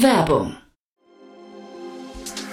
Werbung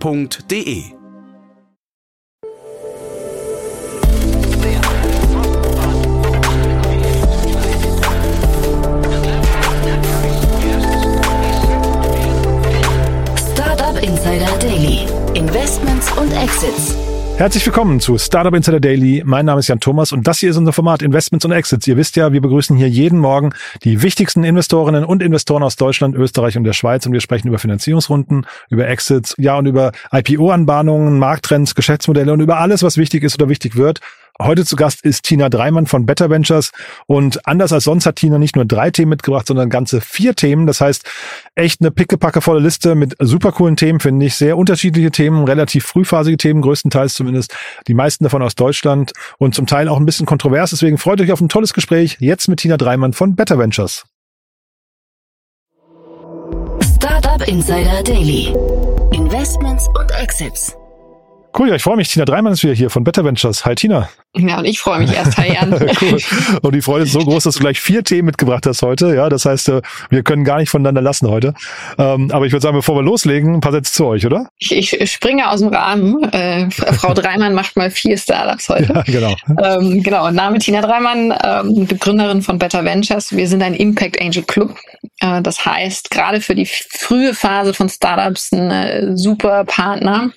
www.ftf.de Startup Insider Daily. Investments und Exits. Herzlich willkommen zu Startup Insider Daily. Mein Name ist Jan Thomas und das hier ist unser Format Investments und Exits. Ihr wisst ja, wir begrüßen hier jeden Morgen die wichtigsten Investorinnen und Investoren aus Deutschland, Österreich und der Schweiz und wir sprechen über Finanzierungsrunden, über Exits, ja und über IPO-Anbahnungen, Markttrends, Geschäftsmodelle und über alles, was wichtig ist oder wichtig wird. Heute zu Gast ist Tina Dreimann von Better Ventures und anders als sonst hat Tina nicht nur drei Themen mitgebracht, sondern ganze vier Themen. Das heißt, echt eine pickepackevolle Liste mit super coolen Themen, finde ich. Sehr unterschiedliche Themen, relativ frühphasige Themen, größtenteils zumindest. Die meisten davon aus Deutschland und zum Teil auch ein bisschen kontrovers. Deswegen freut euch auf ein tolles Gespräch jetzt mit Tina Dreimann von Better Ventures. Startup Insider Daily. Investments und Exits. Cool, ja, ich freue mich. Tina Dreimann ist wieder hier von Better Ventures. Hi Tina. Ja, und ich freue mich erst, hi Jan. cool. Und die Freude ist so groß, dass du gleich vier Themen mitgebracht hast heute. Ja, das heißt, äh, wir können gar nicht voneinander lassen heute. Ähm, aber ich würde sagen, bevor wir loslegen, ein paar Sätze zu euch, oder? Ich, ich springe aus dem Rahmen. Äh, Frau Dreimann macht mal vier Startups heute. Ja, genau. Ähm, genau, Name Tina Dreimann, ähm, Begründerin von Better Ventures. Wir sind ein Impact Angel Club. Äh, das heißt, gerade für die frühe Phase von Startups ein äh, super Partner,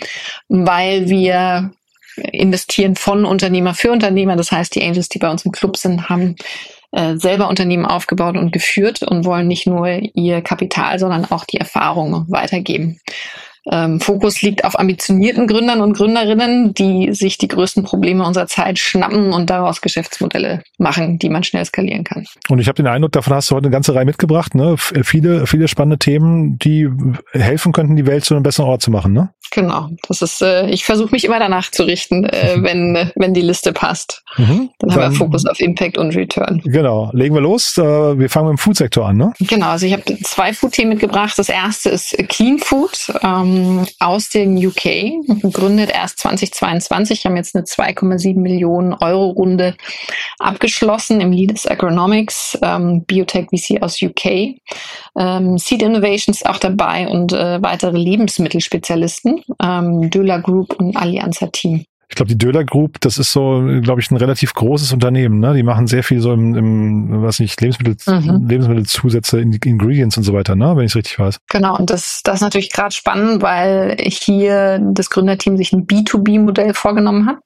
weil wir investieren von Unternehmer für Unternehmer. Das heißt, die Angels, die bei uns im Club sind, haben äh, selber Unternehmen aufgebaut und geführt und wollen nicht nur ihr Kapital, sondern auch die Erfahrung weitergeben. Ähm, Fokus liegt auf ambitionierten Gründern und Gründerinnen, die sich die größten Probleme unserer Zeit schnappen und daraus Geschäftsmodelle machen, die man schnell skalieren kann. Und ich habe den Eindruck, davon hast du heute eine ganze Reihe mitgebracht. Ne? Viele, viele spannende Themen, die helfen könnten, die Welt zu einem besseren Ort zu machen. Ne? Genau. Das ist. Äh, ich versuche mich immer danach zu richten, äh, wenn wenn die Liste passt. Mhm. Dann, Dann haben wir Fokus auf Impact und Return. Genau. Legen wir los. Äh, wir fangen mit dem Food-Sektor an. Ne? Genau. Also ich habe zwei Food-Themen mitgebracht. Das erste ist Clean Food. Ähm, aus den UK, gegründet erst 2022, haben jetzt eine 2,7 Millionen Euro Runde abgeschlossen im Leaders Agronomics, ähm, Biotech VC aus UK. Ähm, Seed Innovations auch dabei und äh, weitere Lebensmittelspezialisten, ähm, Döler Group und Allianza Team ich glaube, die Döler Group, das ist so, glaube ich, ein relativ großes Unternehmen. Ne? Die machen sehr viel so im, im was nicht, Lebensmittel, mhm. Lebensmittelzusätze, Ingredients und so weiter, ne? wenn ich es richtig weiß. Genau, und das, das ist natürlich gerade spannend, weil hier das Gründerteam sich ein B2B-Modell vorgenommen hat.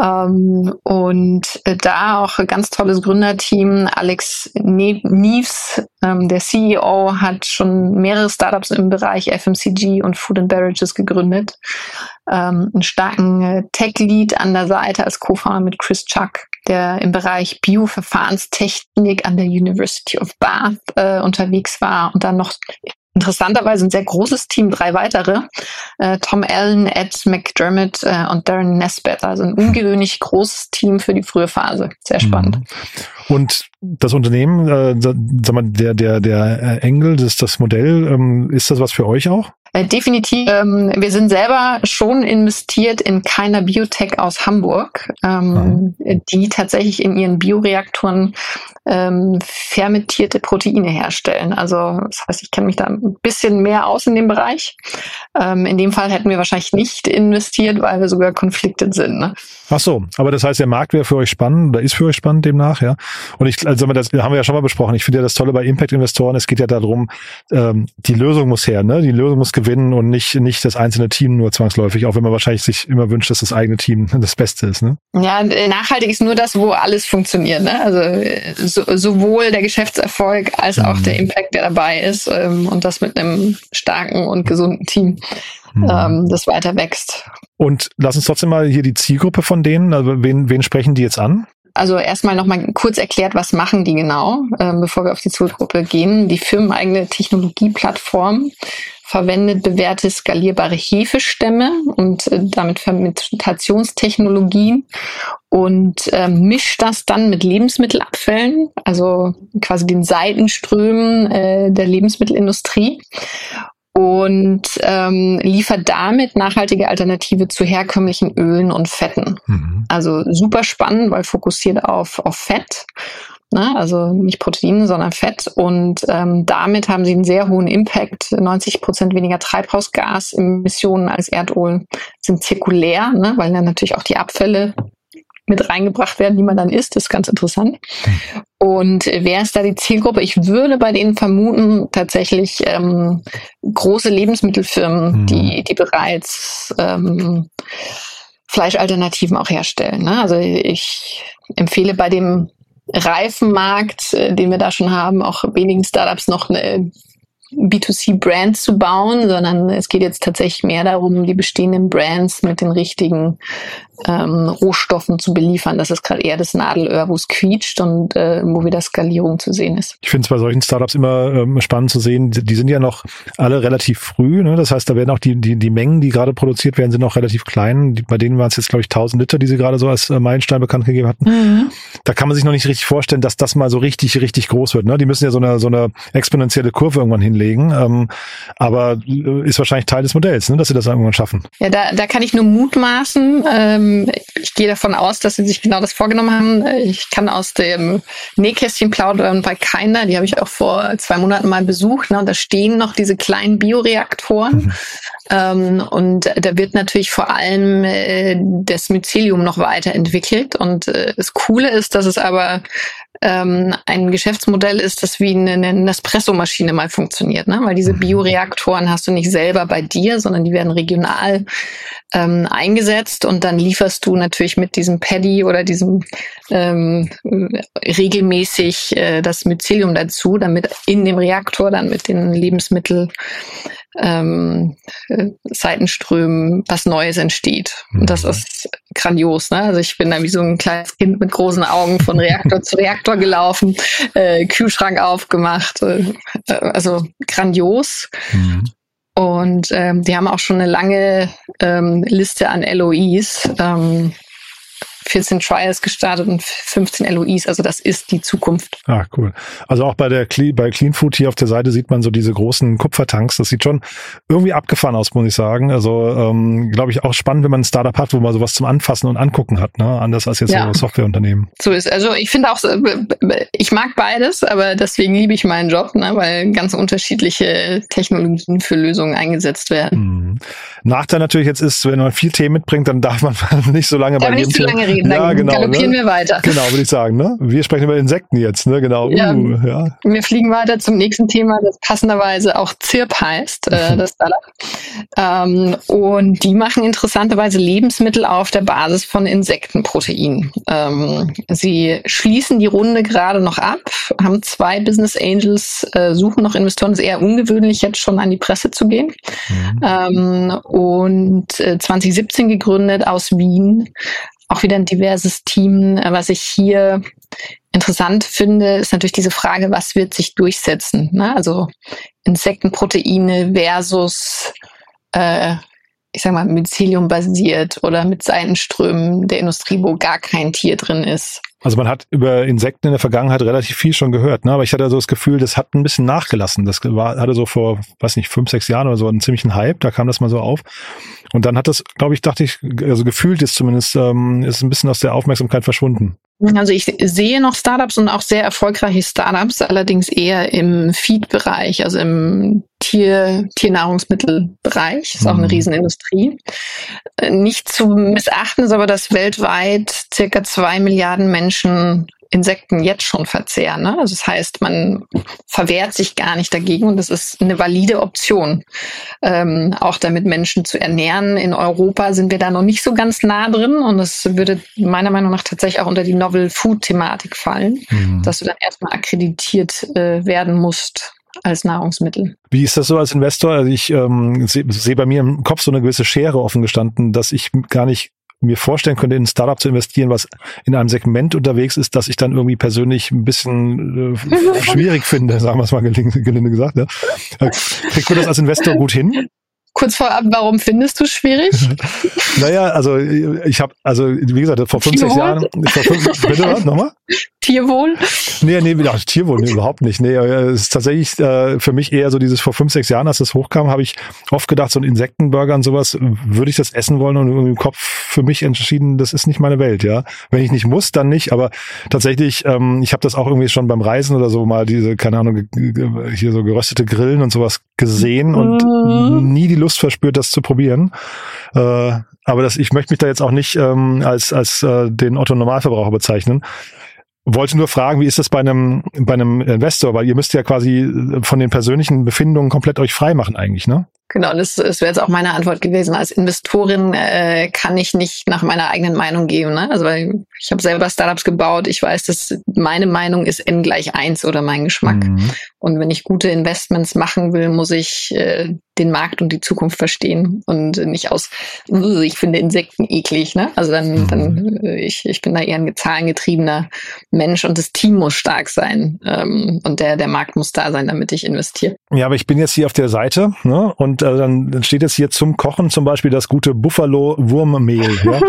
Ähm, und äh, da auch ein ganz tolles Gründerteam. Alex Neves, ähm, der CEO, hat schon mehrere Startups im Bereich FMCG und Food and Beverages gegründet. Ähm, einen starken äh, Tech-Lead an der Seite als Co-Founder mit Chris Chuck, der im Bereich Bioverfahrenstechnik an der University of Bath äh, unterwegs war und dann noch interessanterweise ein sehr großes Team, drei weitere. Äh, Tom Allen, Ed McDermott äh, und Darren Nesbitt. Also ein ungewöhnlich großes Team für die frühe Phase. Sehr spannend. Mhm. Und das Unternehmen, äh, sag mal, der, der, der Engel, das, das Modell, ähm, ist das was für euch auch? Äh, definitiv. Ähm, wir sind selber schon investiert in keiner Biotech aus Hamburg, ähm, mhm. die tatsächlich in ihren Bioreaktoren ähm, fermentierte Proteine herstellen. Also das heißt, ich kenne mich da ein bisschen mehr aus in dem Bereich. Ähm, in dem Fall hätten wir wahrscheinlich nicht investiert, weil wir sogar conflicted sind. Ne? Ach so, aber das heißt, der Markt wäre für euch spannend oder ist für euch spannend demnach, ja? Und ich, also das haben wir ja schon mal besprochen. Ich finde ja das Tolle bei Impact-Investoren, es geht ja darum, ähm, die Lösung muss her, ne? Die Lösung muss gewinnen und nicht, nicht das einzelne Team nur zwangsläufig, auch wenn man wahrscheinlich sich immer wünscht, dass das eigene Team das Beste ist, ne? Ja, nachhaltig ist nur das, wo alles funktioniert, ne? Also so, sowohl der Geschäftserfolg als auch mhm. der Impact, der dabei ist ähm, und das mit einem starken und gesunden Team, mhm. ähm, das weiter wächst. Und lass uns trotzdem mal hier die Zielgruppe von denen, also wen, wen sprechen die jetzt an? Also erstmal nochmal kurz erklärt, was machen die genau, äh, bevor wir auf die Zielgruppe gehen. Die firmeneigene Technologieplattform verwendet bewährte skalierbare Hefestämme und äh, damit Fermentationstechnologien und äh, mischt das dann mit Lebensmittelabfällen, also quasi den Seitenströmen äh, der Lebensmittelindustrie und ähm, liefert damit nachhaltige Alternative zu herkömmlichen Ölen und Fetten. Mhm. Also super spannend, weil fokussiert auf, auf Fett. Ne? Also nicht Protein, sondern Fett. Und ähm, damit haben sie einen sehr hohen Impact. 90 Prozent weniger Treibhausgasemissionen als Erdöl sind zirkulär, ne? weil dann natürlich auch die Abfälle mit reingebracht werden, die man dann isst. Das ist ganz interessant. Und wer ist da die Zielgruppe? Ich würde bei denen vermuten, tatsächlich ähm, große Lebensmittelfirmen, mhm. die, die bereits ähm, Fleischalternativen auch herstellen. Ne? Also ich empfehle bei dem Reifenmarkt, äh, den wir da schon haben, auch wenigen Startups noch eine B2C-Brands zu bauen, sondern es geht jetzt tatsächlich mehr darum, die bestehenden Brands mit den richtigen ähm, Rohstoffen zu beliefern. Das ist gerade eher das Nadelöhr, wo es quietscht und äh, wo wieder Skalierung zu sehen ist. Ich finde es bei solchen Startups immer ähm, spannend zu sehen, die, die sind ja noch alle relativ früh. Ne? Das heißt, da werden auch die, die, die Mengen, die gerade produziert werden, sind noch relativ klein. Die, bei denen waren es jetzt, glaube ich, 1000 Liter, die sie gerade so als äh, Meilenstein bekannt gegeben hatten. Mhm. Da kann man sich noch nicht richtig vorstellen, dass das mal so richtig, richtig groß wird. Ne? Die müssen ja so eine, so eine exponentielle Kurve irgendwann hinlegen. Ähm, aber äh, ist wahrscheinlich Teil des Modells, ne? dass sie das irgendwann schaffen. Ja, da, da kann ich nur mutmaßen. Ähm, ich gehe davon aus, dass sie sich genau das vorgenommen haben. Ich kann aus dem Nähkästchen plaudern bei keiner. Die habe ich auch vor zwei Monaten mal besucht. Ne? Und da stehen noch diese kleinen Bioreaktoren. Mhm. Ähm, und da wird natürlich vor allem äh, das Mycelium noch weiterentwickelt. Und äh, das Coole ist, dass es aber ähm, ein Geschäftsmodell ist, das wie eine, eine Nespresso-Maschine mal funktioniert. Ne? Weil diese mhm. Bioreaktoren hast du nicht selber bei dir, sondern die werden regional ähm, eingesetzt und dann lieferst du natürlich mit diesem Paddy oder diesem ähm, regelmäßig äh, das Mycelium dazu, damit in dem Reaktor dann mit den Lebensmitteln ähm, äh, Seitenströmen was Neues entsteht. Und das mhm. ist grandios. Ne? Also ich bin da wie so ein kleines Kind mit großen Augen von Reaktor zu Reaktor gelaufen, äh, Kühlschrank aufgemacht. Äh, also grandios. Mhm. Und ähm, die haben auch schon eine lange ähm, Liste an LOIs. Ähm, 14 Trials gestartet und 15 LOIs. Also das ist die Zukunft. Ah, cool. Also auch bei der Cle bei Clean Food hier auf der Seite sieht man so diese großen Kupfertanks. Das sieht schon irgendwie abgefahren aus, muss ich sagen. Also ähm, glaube ich auch spannend, wenn man ein Startup hat, wo man sowas zum Anfassen und Angucken hat, ne? Anders als jetzt ja. so Softwareunternehmen. So ist. Also ich finde auch, ich mag beides, aber deswegen liebe ich meinen Job, ne? weil ganz unterschiedliche Technologien für Lösungen eingesetzt werden. Mhm. Nachteil natürlich jetzt ist, wenn man viel Themen mitbringt, dann darf man nicht so lange bei jedem Thema reden. Dann ja, genau, galoppieren ne? wir weiter. Genau, würde ich sagen. Ne? Wir sprechen über Insekten jetzt. Ne? Genau. Ja. Uh, ja. Wir fliegen weiter zum nächsten Thema, das passenderweise auch ZIRP heißt, äh, das Startup. Ähm, und die machen interessanterweise Lebensmittel auf der Basis von Insektenprotein. Ähm, sie schließen die Runde gerade noch ab, haben zwei Business Angels, äh, suchen noch Investoren. Es ist eher ungewöhnlich, jetzt schon an die Presse zu gehen. Mhm. Ähm, und äh, 2017 gegründet aus Wien auch wieder ein diverses Team. Was ich hier interessant finde, ist natürlich diese Frage, was wird sich durchsetzen? Ne? Also Insektenproteine versus, äh, ich sag mal, Mycelium basiert oder mit Seitenströmen der Industrie, wo gar kein Tier drin ist. Also man hat über Insekten in der Vergangenheit relativ viel schon gehört, ne? aber ich hatte so das Gefühl, das hat ein bisschen nachgelassen. Das war, hatte so vor, weiß nicht, fünf, sechs Jahren oder so einen ziemlichen Hype, da kam das mal so auf. Und dann hat das, glaube ich, dachte ich, also gefühlt ist zumindest, ähm, ist ein bisschen aus der Aufmerksamkeit verschwunden. Also ich sehe noch Startups und auch sehr erfolgreiche Startups, allerdings eher im Feed-Bereich, also im Tier, Tiernahrungsmittelbereich. Ist auch eine mhm. Riesenindustrie. Äh, nicht zu missachten ist aber, dass weltweit circa zwei Milliarden Menschen Insekten jetzt schon verzehren. Ne? Also das heißt, man verwehrt sich gar nicht dagegen und das ist eine valide Option, ähm, auch damit Menschen zu ernähren. In Europa sind wir da noch nicht so ganz nah drin und es würde meiner Meinung nach tatsächlich auch unter die Novel Food Thematik fallen, mhm. dass du dann erstmal akkreditiert äh, werden musst als Nahrungsmittel. Wie ist das so als Investor? Also ich ähm, sehe seh bei mir im Kopf so eine gewisse Schere offen gestanden, dass ich gar nicht mir vorstellen könnte, in ein Startup zu investieren, was in einem Segment unterwegs ist, das ich dann irgendwie persönlich ein bisschen äh, schwierig finde, sagen wir es mal gelinde gesagt. Ja. Äh, kriegst du das als Investor gut hin? Kurz vorab, warum findest du es schwierig? naja, also ich habe, also wie gesagt, vor fünf, sechs Jahren, vor fünf, bitte was, nochmal? Tierwohl? Nee, nee, ja, Tierwohl, nee, überhaupt nicht. Nee, es ist tatsächlich äh, für mich eher so dieses vor fünf, sechs Jahren, als das hochkam, habe ich oft gedacht, so ein Insektenburger und sowas, würde ich das essen wollen und im Kopf für mich entschieden, das ist nicht meine Welt, ja. Wenn ich nicht muss, dann nicht, aber tatsächlich, ähm, ich habe das auch irgendwie schon beim Reisen oder so mal diese, keine Ahnung, hier so geröstete Grillen und sowas gesehen und mhm. nie die Lust verspürt, das zu probieren. Äh, aber das, ich möchte mich da jetzt auch nicht ähm, als, als äh, den Otto Normalverbraucher bezeichnen. Wollte nur fragen, wie ist das bei einem, bei einem Investor? Weil ihr müsst ja quasi von den persönlichen Befindungen komplett euch frei machen eigentlich, ne? Genau, das, das wäre jetzt auch meine Antwort gewesen. Als Investorin äh, kann ich nicht nach meiner eigenen Meinung gehen. Ne? Also weil ich habe selber Startups gebaut. Ich weiß, dass meine Meinung ist n gleich eins oder mein Geschmack. Mhm. Und wenn ich gute Investments machen will, muss ich äh, den Markt und die Zukunft verstehen und nicht aus, ich finde Insekten eklig. Ne? Also dann, mhm. dann äh, ich, ich bin da eher ein zahlengetriebener Mensch und das Team muss stark sein ähm, und der, der Markt muss da sein, damit ich investiere. Ja, aber ich bin jetzt hier auf der Seite ne? und äh, dann steht jetzt hier zum Kochen zum Beispiel das gute Buffalo-Wurmmehl. Ja?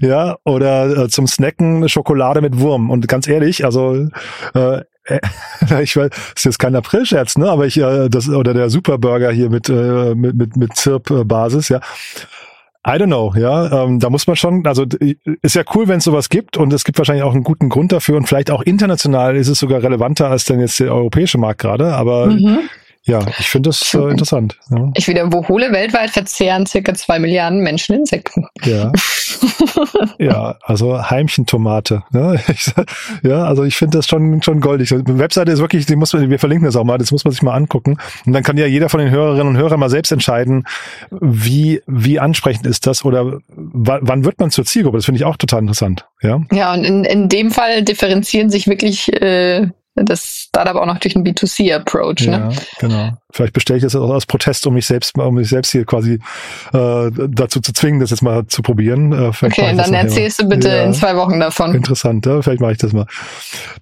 ja, oder äh, zum Snacken Schokolade mit Wurm. Und ganz ehrlich, also äh, ich weiß, ist jetzt kein Aprilscherz, ne? Aber ich äh, das oder der Superburger hier mit äh, mit mit mit Zirp-Basis, ja. I don't know, ja. Ähm, da muss man schon, also ist ja cool, wenn es sowas gibt und es gibt wahrscheinlich auch einen guten Grund dafür und vielleicht auch international ist es sogar relevanter als denn jetzt der europäische Markt gerade, aber mhm. Ja, ich finde das äh, interessant. Ja. Ich wiederhole, weltweit verzehren circa zwei Milliarden Menschen Insekten. Ja. ja, also Heimchentomate. Ne? Ich, ja, also ich finde das schon, schon goldig. Die Webseite ist wirklich, die muss man, wir verlinken das auch mal, das muss man sich mal angucken. Und dann kann ja jeder von den Hörerinnen und Hörern mal selbst entscheiden, wie, wie ansprechend ist das oder wann wird man zur Zielgruppe? Das finde ich auch total interessant. Ja, ja und in, in dem Fall differenzieren sich wirklich äh, das Startup auch noch durch einen B2C-Approach. Ne? Ja, genau. Vielleicht bestelle ich das auch als Protest, um mich selbst, um mich selbst hier quasi äh, dazu zu zwingen, das jetzt mal zu probieren. Äh, okay, dann erzählst du bitte ja. in zwei Wochen davon. Interessant, ja? vielleicht mache ich das mal.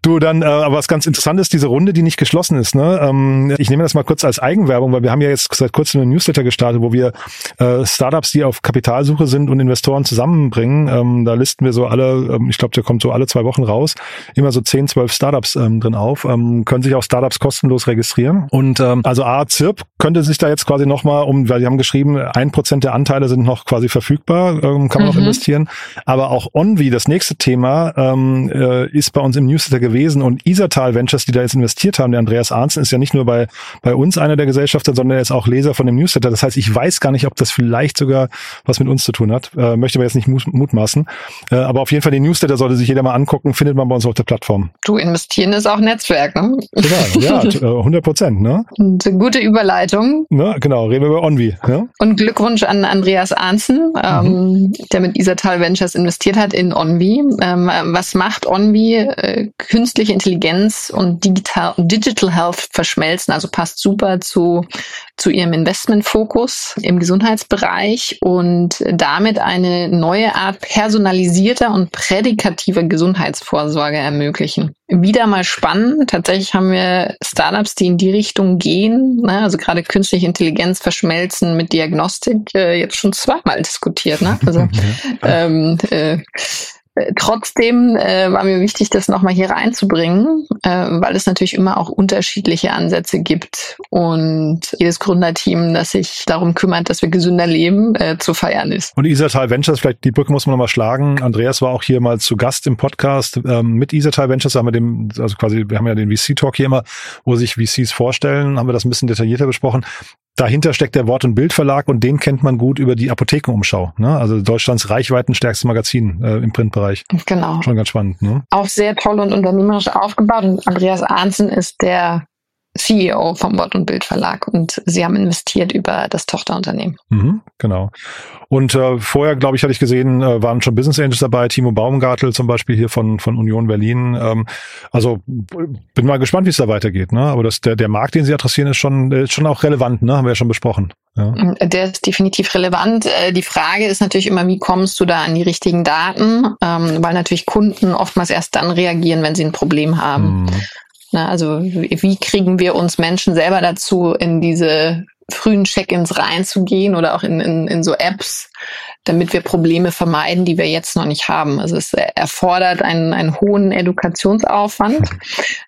Du, dann, äh, aber was ganz interessant ist, diese Runde, die nicht geschlossen ist. Ne? Ähm, ich nehme das mal kurz als Eigenwerbung, weil wir haben ja jetzt seit kurzem einen Newsletter gestartet, wo wir äh, Startups, die auf Kapitalsuche sind und Investoren zusammenbringen. Ähm, da listen wir so alle, ähm, ich glaube, der kommt so alle zwei Wochen raus, immer so 10, 12 Startups ähm, drin auf. Ähm, können sich auch Startups kostenlos registrieren. Und ähm, also A, ZIRP könnte sich da jetzt quasi nochmal um, weil die haben geschrieben, ein Prozent der Anteile sind noch quasi verfügbar, ähm, kann man mhm. noch investieren. Aber auch Onvi, das nächste Thema, ähm, äh, ist bei uns im Newsletter gewesen und Isatal Ventures, die da jetzt investiert haben, der Andreas Arnzen ist ja nicht nur bei, bei uns einer der Gesellschafter, sondern er ist auch Leser von dem Newsletter. Das heißt, ich weiß gar nicht, ob das vielleicht sogar was mit uns zu tun hat. Äh, möchte aber jetzt nicht mutmaßen. Äh, aber auf jeden Fall den Newsletter sollte sich jeder mal angucken, findet man bei uns auf der Plattform. Du, investieren ist auch Netzwerk, ne? Genau, ja, 100 Prozent, ne? Und gute Überleitung. Ne, genau, reden wir über Onvi. Ja? Und Glückwunsch an Andreas Arnzen, mhm. ähm, der mit Isatal Ventures investiert hat in Onvi. Ähm, was macht Onvi? Äh, künstliche Intelligenz und Digital, Digital Health verschmelzen, also passt super zu, zu ihrem Investmentfokus im Gesundheitsbereich und damit eine neue Art personalisierter und prädikativer Gesundheitsvorsorge ermöglichen wieder mal spannend. Tatsächlich haben wir Startups, die in die Richtung gehen, ne? also gerade künstliche Intelligenz verschmelzen mit Diagnostik, äh, jetzt schon zweimal diskutiert. Ne? Also ähm, äh, trotzdem äh, war mir wichtig, das nochmal hier reinzubringen, äh, weil es natürlich immer auch unterschiedliche Ansätze gibt und jedes Gründerteam, das sich darum kümmert, dass wir gesünder leben, äh, zu feiern ist. Und Isatal Ventures, vielleicht die Brücke muss man nochmal schlagen. Andreas war auch hier mal zu Gast im Podcast ähm, mit Isatal Ventures, haben wir dem, also quasi, wir haben ja den VC-Talk hier immer, wo sich VCs vorstellen, haben wir das ein bisschen detaillierter besprochen. Dahinter steckt der Wort- und Bildverlag und den kennt man gut über die Apothekenumschau. Ne? Also Deutschlands reichweitenstärkstes Magazin äh, im Printbereich. Genau. Schon ganz spannend. Ne? Auch sehr toll und unternehmerisch aufgebaut. Und Andreas Arnzen ist der CEO vom Wort und Bild Verlag und sie haben investiert über das Tochterunternehmen. Mhm, genau. Und äh, vorher, glaube ich, hatte ich gesehen, äh, waren schon Business Angels dabei, Timo Baumgartel zum Beispiel hier von, von Union Berlin. Ähm, also bin mal gespannt, wie es da weitergeht. Ne? Aber das, der, der Markt, den Sie adressieren, ist schon, ist schon auch relevant, ne? haben wir ja schon besprochen. Ja. Der ist definitiv relevant. Äh, die Frage ist natürlich immer, wie kommst du da an die richtigen Daten? Ähm, weil natürlich Kunden oftmals erst dann reagieren, wenn sie ein Problem haben. Mhm. Na, also wie kriegen wir uns Menschen selber dazu, in diese frühen Check-ins reinzugehen oder auch in, in, in so Apps, damit wir Probleme vermeiden, die wir jetzt noch nicht haben. Also es erfordert einen, einen hohen Edukationsaufwand.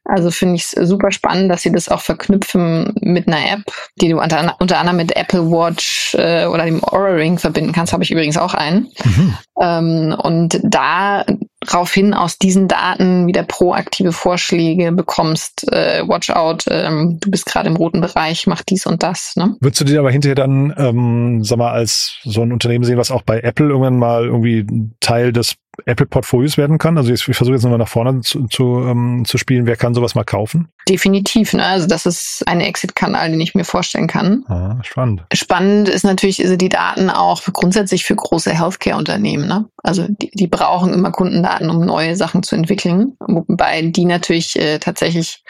Also finde ich es super spannend, dass sie das auch verknüpfen mit einer App, die du unter, unter anderem mit Apple Watch äh, oder dem Aura Ring verbinden kannst. Habe ich übrigens auch einen. Mhm. Ähm, und da daraufhin aus diesen Daten wieder proaktive Vorschläge bekommst, äh, watch out, ähm, du bist gerade im roten Bereich, mach dies und das. Ne? Würdest du dir aber hinterher dann, ähm, sag mal, als so ein Unternehmen sehen, was auch bei Apple irgendwann mal irgendwie Teil des Apple-Portfolios werden kann? Also ich versuche jetzt nochmal nach vorne zu, zu, ähm, zu spielen. Wer kann sowas mal kaufen? Definitiv. Ne? Also das ist ein Exit-Kanal, den ich mir vorstellen kann. Ah, spannend. Spannend ist natürlich also die Daten auch grundsätzlich für große Healthcare-Unternehmen. Ne? Also die, die brauchen immer Kundendaten, um neue Sachen zu entwickeln. Wobei die natürlich äh, tatsächlich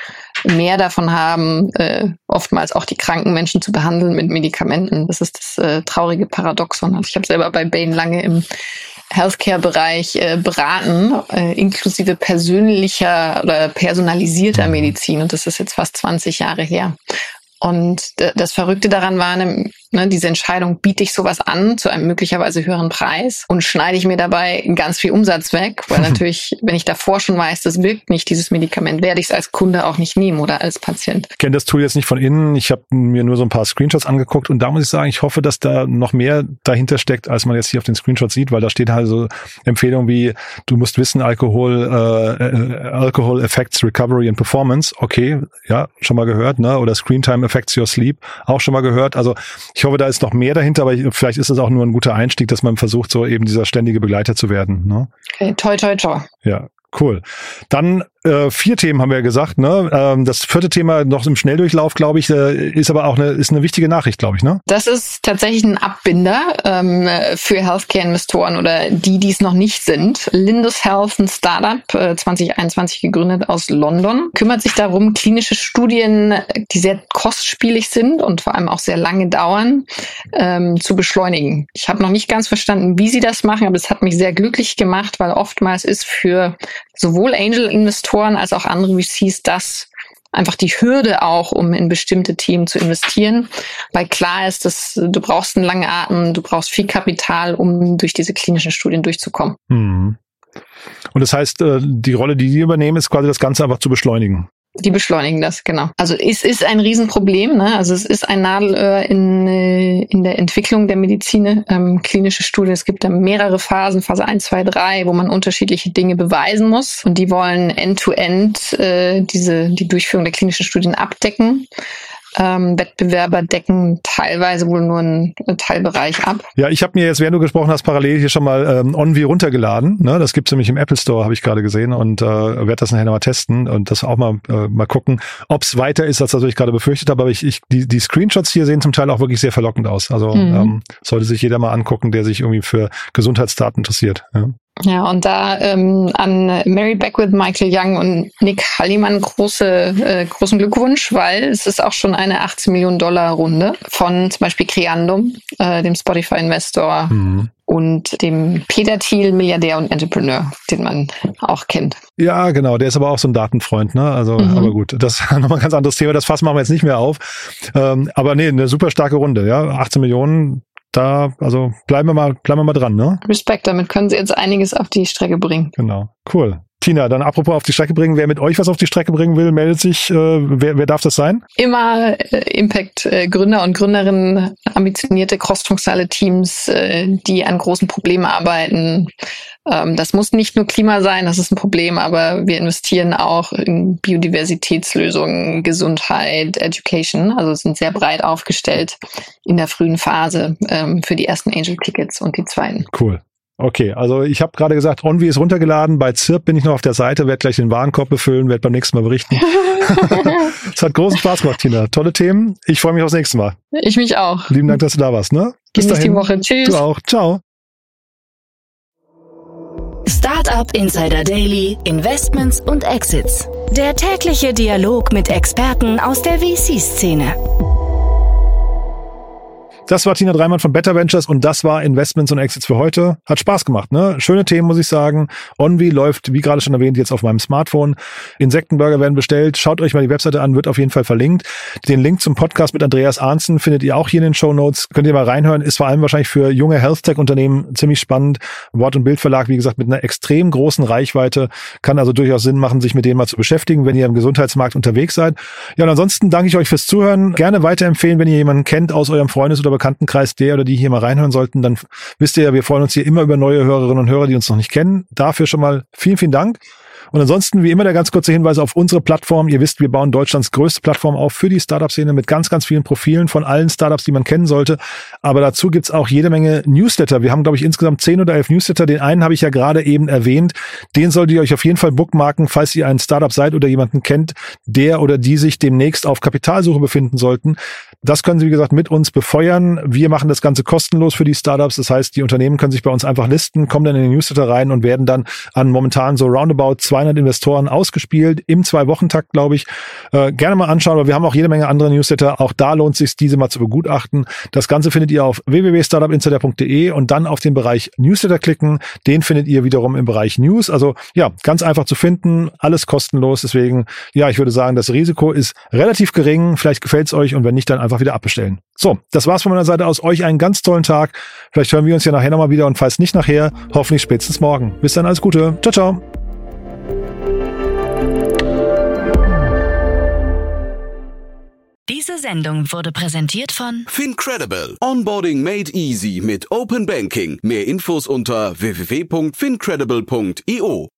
mehr davon haben, äh, oftmals auch die kranken Menschen zu behandeln mit Medikamenten. Das ist das äh, traurige Paradoxon. Also ich habe selber bei Bain lange im Healthcare-Bereich äh, beraten, äh, inklusive persönlicher oder personalisierter mhm. Medizin. Und das ist jetzt fast 20 Jahre her. Und das Verrückte daran war, ne, ne, diese Entscheidung, biete ich sowas an zu einem möglicherweise höheren Preis und schneide ich mir dabei ganz viel Umsatz weg, weil natürlich, wenn ich davor schon weiß, das wirkt nicht, dieses Medikament, werde ich es als Kunde auch nicht nehmen oder als Patient. Ich kenne das Tool jetzt nicht von innen. Ich habe mir nur so ein paar Screenshots angeguckt und da muss ich sagen, ich hoffe, dass da noch mehr dahinter steckt, als man jetzt hier auf den Screenshots sieht, weil da steht halt so Empfehlungen wie, du musst wissen, Alkohol, äh, äh, Alcohol affects recovery and performance. Okay, ja, schon mal gehört, ne? Oder Screen Time affects your sleep, auch schon mal gehört. Also ich hoffe, da ist noch mehr dahinter, aber vielleicht ist es auch nur ein guter Einstieg, dass man versucht, so eben dieser ständige Begleiter zu werden. Ne? Okay, toi, toi, toi. Ja, cool. Dann äh, vier Themen haben wir gesagt. Ne? Ähm, das vierte Thema noch im Schnelldurchlauf, glaube ich, äh, ist aber auch eine, ist eine wichtige Nachricht, glaube ich. Ne? Das ist tatsächlich ein Abbinder ähm, für Healthcare-Investoren oder die, die es noch nicht sind. Lindus Health, ein Startup, äh, 2021 gegründet aus London, kümmert sich darum, klinische Studien, die sehr kostspielig sind und vor allem auch sehr lange dauern, ähm, zu beschleunigen. Ich habe noch nicht ganz verstanden, wie sie das machen, aber es hat mich sehr glücklich gemacht, weil oftmals ist für sowohl Angel-Investoren als auch andere VCs das einfach die Hürde auch, um in bestimmte Themen zu investieren, weil klar ist, dass du brauchst einen langen Atem, du brauchst viel Kapital, um durch diese klinischen Studien durchzukommen. Hm. Und das heißt, äh, die Rolle, die die übernehmen, ist quasi das Ganze einfach zu beschleunigen. Die beschleunigen das, genau. Also es ist ein Riesenproblem. Ne? Also es ist ein Nadelöhr in, äh, in der Entwicklung der Medizin, ähm, klinische Studien. Es gibt da mehrere Phasen, Phase 1, 2, 3, wo man unterschiedliche Dinge beweisen muss. Und die wollen end-to-end -end, äh, diese, die Durchführung der klinischen Studien abdecken. Ähm, Wettbewerber decken teilweise wohl nur einen Teilbereich ab. Ja, ich habe mir jetzt, während du gesprochen hast, parallel hier schon mal ähm, Onvi runtergeladen. Ne? Das gibt's nämlich im Apple Store, habe ich gerade gesehen und äh, werde das nachher nochmal testen und das auch mal äh, mal gucken, ob's weiter ist, als das, was ich gerade befürchtet habe. Aber ich, ich die, die Screenshots hier sehen zum Teil auch wirklich sehr verlockend aus. Also mhm. ähm, sollte sich jeder mal angucken, der sich irgendwie für Gesundheitsdaten interessiert. Ja. Ja, und da ähm, an Mary Beckwith, Michael Young und Nick Halliman große, äh, großen Glückwunsch, weil es ist auch schon eine 18 Millionen Dollar Runde von zum Beispiel Creandum, äh, dem Spotify-Investor mhm. und dem Peter Thiel, Milliardär und Entrepreneur, den man auch kennt. Ja, genau, der ist aber auch so ein Datenfreund, ne? Also, mhm. aber gut, das ist nochmal ein ganz anderes Thema. Das Fass machen wir jetzt nicht mehr auf. Ähm, aber nee, eine super starke Runde, ja. 18 Millionen, da, also bleiben wir mal, bleiben wir mal dran, ne? Respekt, damit können Sie jetzt einiges auf die Strecke bringen. Genau, cool. Tina, dann apropos auf die Strecke bringen, wer mit euch was auf die Strecke bringen will, meldet sich. Äh, wer, wer darf das sein? Immer äh, Impact-Gründer und Gründerinnen, ambitionierte crossfunktionale Teams, äh, die an großen Problemen arbeiten, ähm, das muss nicht nur Klima sein, das ist ein Problem, aber wir investieren auch in Biodiversitätslösungen, Gesundheit, Education, also sind sehr breit aufgestellt in der frühen Phase ähm, für die ersten Angel-Tickets und die zweiten. Cool. Okay, also ich habe gerade gesagt, Onvi ist runtergeladen. Bei ZIRP bin ich noch auf der Seite, werde gleich den Warenkorb befüllen, werde beim nächsten Mal berichten. es hat großen Spaß gemacht, Tina. Tolle Themen. Ich freue mich aufs nächste Mal. Ich mich auch. Lieben Dank, dass du da warst. Ne? Bis dahin. die Woche. Tschüss. Du auch. Ciao. Startup Insider Daily, Investments und Exits. Der tägliche Dialog mit Experten aus der VC-Szene. Das war Tina Dreimann von Better Ventures und das war Investments und Exits für heute. Hat Spaß gemacht, ne? Schöne Themen, muss ich sagen. Onvi läuft, wie gerade schon erwähnt, jetzt auf meinem Smartphone. Insektenburger werden bestellt. Schaut euch mal die Webseite an, wird auf jeden Fall verlinkt. Den Link zum Podcast mit Andreas Arnzen findet ihr auch hier in den Show Notes. Könnt ihr mal reinhören. Ist vor allem wahrscheinlich für junge Health-Tech-Unternehmen ziemlich spannend. Wort- und Bildverlag, wie gesagt, mit einer extrem großen Reichweite. Kann also durchaus Sinn machen, sich mit denen mal zu beschäftigen, wenn ihr im Gesundheitsmarkt unterwegs seid. Ja, und ansonsten danke ich euch fürs Zuhören. Gerne weiterempfehlen, wenn ihr jemanden kennt aus eurem Freundes- oder Bekanntenkreis, der oder die hier mal reinhören sollten, dann wisst ihr ja, wir freuen uns hier immer über neue Hörerinnen und Hörer, die uns noch nicht kennen. Dafür schon mal vielen, vielen Dank. Und ansonsten, wie immer, der ganz kurze Hinweis auf unsere Plattform. Ihr wisst, wir bauen Deutschlands größte Plattform auf für die Startup-Szene mit ganz, ganz vielen Profilen von allen Startups, die man kennen sollte. Aber dazu gibt's auch jede Menge Newsletter. Wir haben, glaube ich, insgesamt zehn oder elf Newsletter. Den einen habe ich ja gerade eben erwähnt. Den solltet ihr euch auf jeden Fall bookmarken, falls ihr ein Startup seid oder jemanden kennt, der oder die sich demnächst auf Kapitalsuche befinden sollten. Das können Sie, wie gesagt, mit uns befeuern. Wir machen das Ganze kostenlos für die Startups. Das heißt, die Unternehmen können sich bei uns einfach listen, kommen dann in den Newsletter rein und werden dann an momentan so roundabout 200 Investoren ausgespielt im Zwei-Wochen-Takt, glaube ich. Äh, gerne mal anschauen, aber wir haben auch jede Menge andere Newsletter. Auch da lohnt es sich, diese mal zu begutachten. Das Ganze findet ihr auf www.startupinsider.de und dann auf den Bereich Newsletter klicken. Den findet ihr wiederum im Bereich News. Also ja, ganz einfach zu finden, alles kostenlos. Deswegen, ja, ich würde sagen, das Risiko ist relativ gering. Vielleicht gefällt es euch und wenn nicht, dann einfach wieder abbestellen. So, das war's von meiner Seite aus. Euch einen ganz tollen Tag. Vielleicht hören wir uns ja nachher nochmal wieder und falls nicht nachher, hoffentlich spätestens morgen. Bis dann, alles Gute. Ciao, ciao. Diese Sendung wurde präsentiert von Fincredible. Onboarding made easy mit Open Banking. Mehr Infos unter www.fincredible.io.